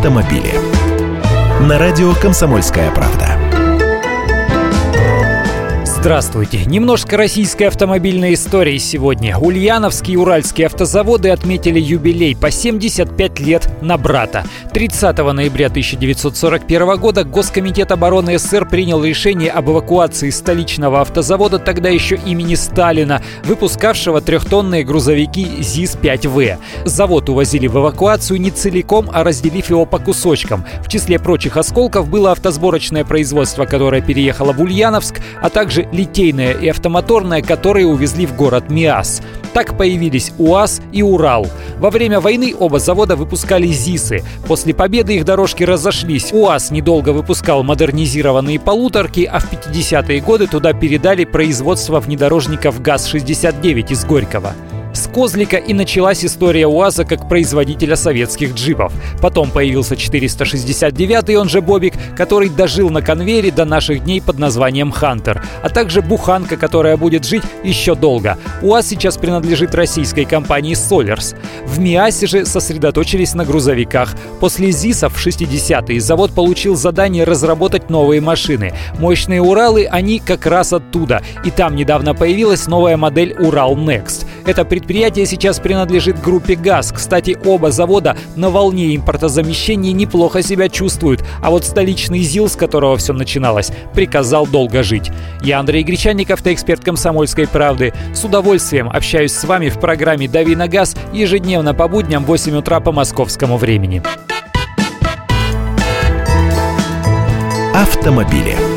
автомобили. На радио «Комсомольская правда». Здравствуйте. Немножко российской автомобильной истории сегодня. Ульяновские и Уральские автозаводы отметили юбилей по 75 лет на брата. 30 ноября 1941 года Госкомитет обороны СССР принял решение об эвакуации столичного автозавода, тогда еще имени Сталина, выпускавшего трехтонные грузовики ЗИС-5В. Завод увозили в эвакуацию не целиком, а разделив его по кусочкам. В числе прочих осколков было автосборочное производство, которое переехало в Ульяновск, а также литейная и автомоторная, которые увезли в город Миас. Так появились УАЗ и Урал. Во время войны оба завода выпускали ЗИСы. После победы их дорожки разошлись. УАЗ недолго выпускал модернизированные полуторки, а в 50-е годы туда передали производство внедорожников ГАЗ-69 из Горького. Козлика и началась история УАЗа как производителя советских джипов. Потом появился 469 он же Бобик, который дожил на конвейере до наших дней под названием Хантер, а также Буханка, которая будет жить еще долго. УАЗ сейчас принадлежит российской компании Solers. В МИАСе же сосредоточились на грузовиках. После ЗИСов в 60-е завод получил задание разработать новые машины. Мощные Уралы, они как раз оттуда. И там недавно появилась новая модель Урал Next. Это предприятие сейчас принадлежит группе ГАЗ. Кстати, оба завода на волне импортозамещения неплохо себя чувствуют, а вот столичный ЗИЛ, с которого все начиналось, приказал долго жить. Я Андрей Гречанников, эксперт «Комсомольской правды». С удовольствием общаюсь с вами в программе «Дави на газ» ежедневно по будням в 8 утра по московскому времени. Автомобили.